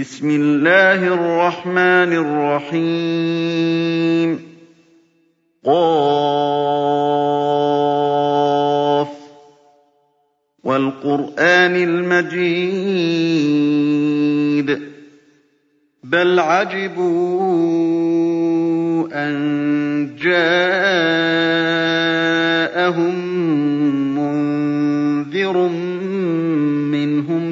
بسم الله الرحمن الرحيم. قاف. والقرآن المجيد. بل عجبوا أن جاءهم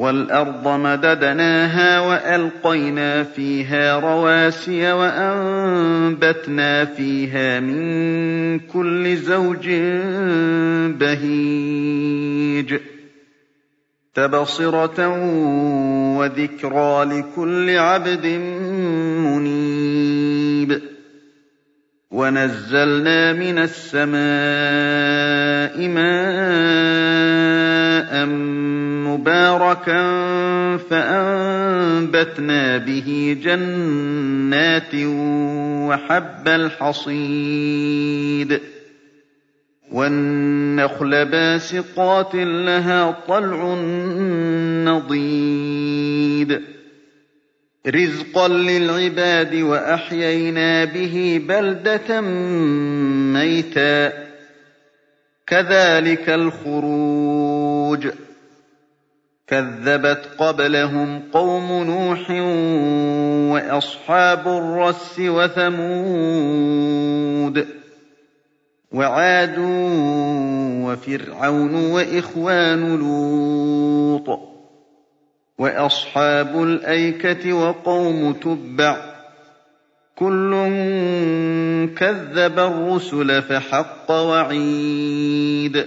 وَالْأَرْضَ مَدَدْنَاهَا وَأَلْقَيْنَا فِيهَا رَوَاسِيَ وَأَنبَتْنَا فِيهَا مِن كُلِّ زَوْجٍ بَهِيجٍ. تَبْصِرَةً وَذِكْرَىٰ لِكُلِّ عَبْدٍ مُّنِيبٍ. وَنَزَّلْنَا مِنَ السَّمَاءِ مَاءً مُبَارَكًا فَأَنبَتْنَا بِهِ جَنَّاتٍ وَحَبَّ الْحَصِيدِ. وَالنَّخْلَ بَاسِقَاتٍ لَّهَا طَلْعٌ نَّضِيدٌ. رِّزْقًا لِّلْعِبَادِ وَأَحْيَيْنَا بِهِ بَلْدَةً مَّيْتًا. كَذَٰلِكَ الْخُرُوجُ. كَذَّبَتْ قَبْلَهُمْ قَوْمُ نُوحٍ وَأَصْحَابُ الرَّسِّ وَثَمُودُ وَعَادٌ وَفِرْعَوْنُ وَإِخْوَانُ لُوطٍ وَأَصْحَابُ الْأَيْكَةِ وَقَوْمُ تُبَّعٍ ۚ كُلٌّ كَذَّبَ الرُّسُلَ فَحَقَّ وَعِيدِ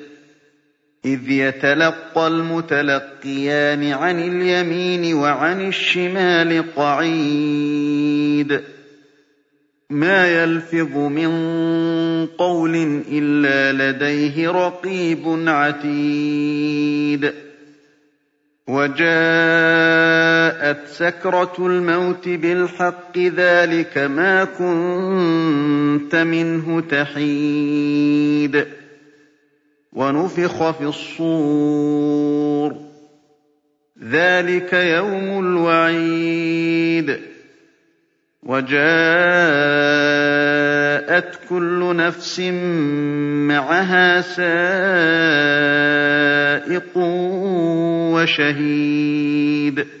إِذْ يَتَلَقَّى الْمُتَلَقِّيَانِ عَنِ الْيَمِينِ وَعَنِ الشِّمَالِ قَعِيدٌ. مَّا يَلْفِظُ مِن قَوْلٍ إِلَّا لَدَيْهِ رَقِيبٌ عَتِيدٌ. وَجَاءَتْ سَكْرَةُ الْمَوْتِ بِالْحَقِّ ذَٰلِكَ مَا كُنتَ مِنْهُ تَحِيدُ. وَنُفِخَ فِي الصُّورِ ۚ. ذَٰلِكَ يَوْمُ الْوَعِيدِ. وَجَاءَتْ كُلُّ نَفْسٍ مَّعَهَا سَائِقٌ وَشَهِيدٌ.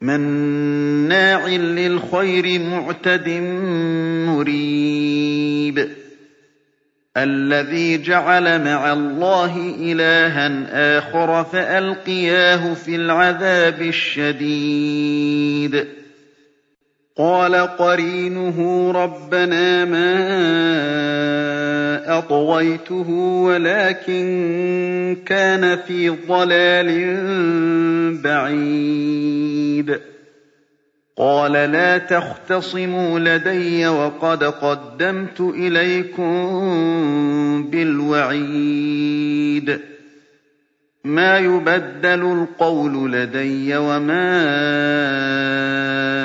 مَّنَّاعٍ لِّلْخَيْرِ مُعْتَدٍ مُّرِيبٍ. الَّذِي جَعَلَ مَعَ اللَّهِ إِلَٰهًا آخَرَ فَأَلْقِيَاهُ فِي الْعَذَابِ الشَّدِيدِ. قَالَ قَرِينُهُ رَبَّنَا مَا أَطْغَيْتُهُ وَلَٰكِن كَانَ فِي ضَلَالٍ بَعِيدٍ. قَالَ لَا تَخْتَصِمُوا لَدَيَّ وَقَدْ قَدَّمْتُ إِلَيْكُم بِالْوَعِيدِ. مَا يُبَدَّلُ الْقَوْلُ لَدَيَّ وَمَا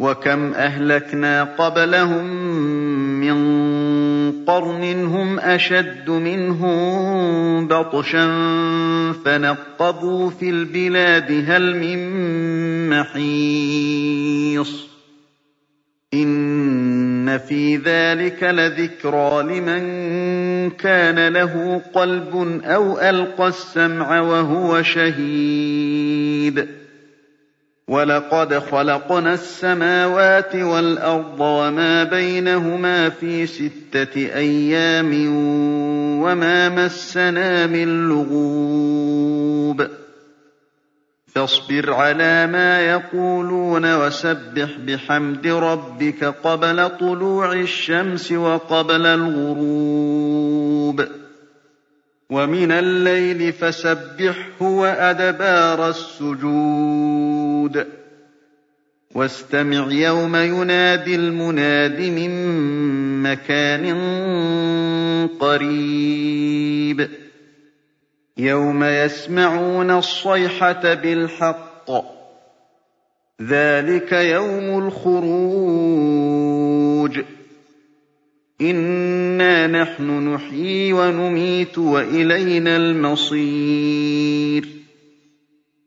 وَكَمْ أَهْلَكْنَا قَبْلَهُم مِّن قَرْنٍ هُمْ أَشَدُّ مِنْهُم بَطْشًا فَنَقَّبُوا فِي الْبِلَادِ هَلْ مِن مَّحِيصٍ. إِنَّ فِي ذَٰلِكَ لَذِكْرَىٰ لِمَن كَانَ لَهُ قَلْبٌ أَوْ أَلْقَى السَّمْعَ وَهُوَ شَهِيدٌ. وَلَقَدْ خَلَقْنَا السَّمَاوَاتِ وَالْأَرْضَ وَمَا بَيْنَهُمَا فِي سِتَّةِ أَيَّامٍ وَمَا مَسَّنَا مِن لُّغُوبٍ فاصبر على ما يقولون وسبح بحمد ربك قبل طلوع الشمس وقبل الغروب ومن الليل فسبحه وأدبار السجود واستمع يوم ينادي المناد من مكان قريب. يَوْمَ يَسْمَعُونَ الصَّيْحَةَ بِالْحَقِّ ۚ. ذَٰلِكَ يَوْمُ الْخُرُوجِ. إِنَّا نَحْنُ نُحْيِي وَنُمِيتُ وَإِلَيْنَا الْمَصِيرُ.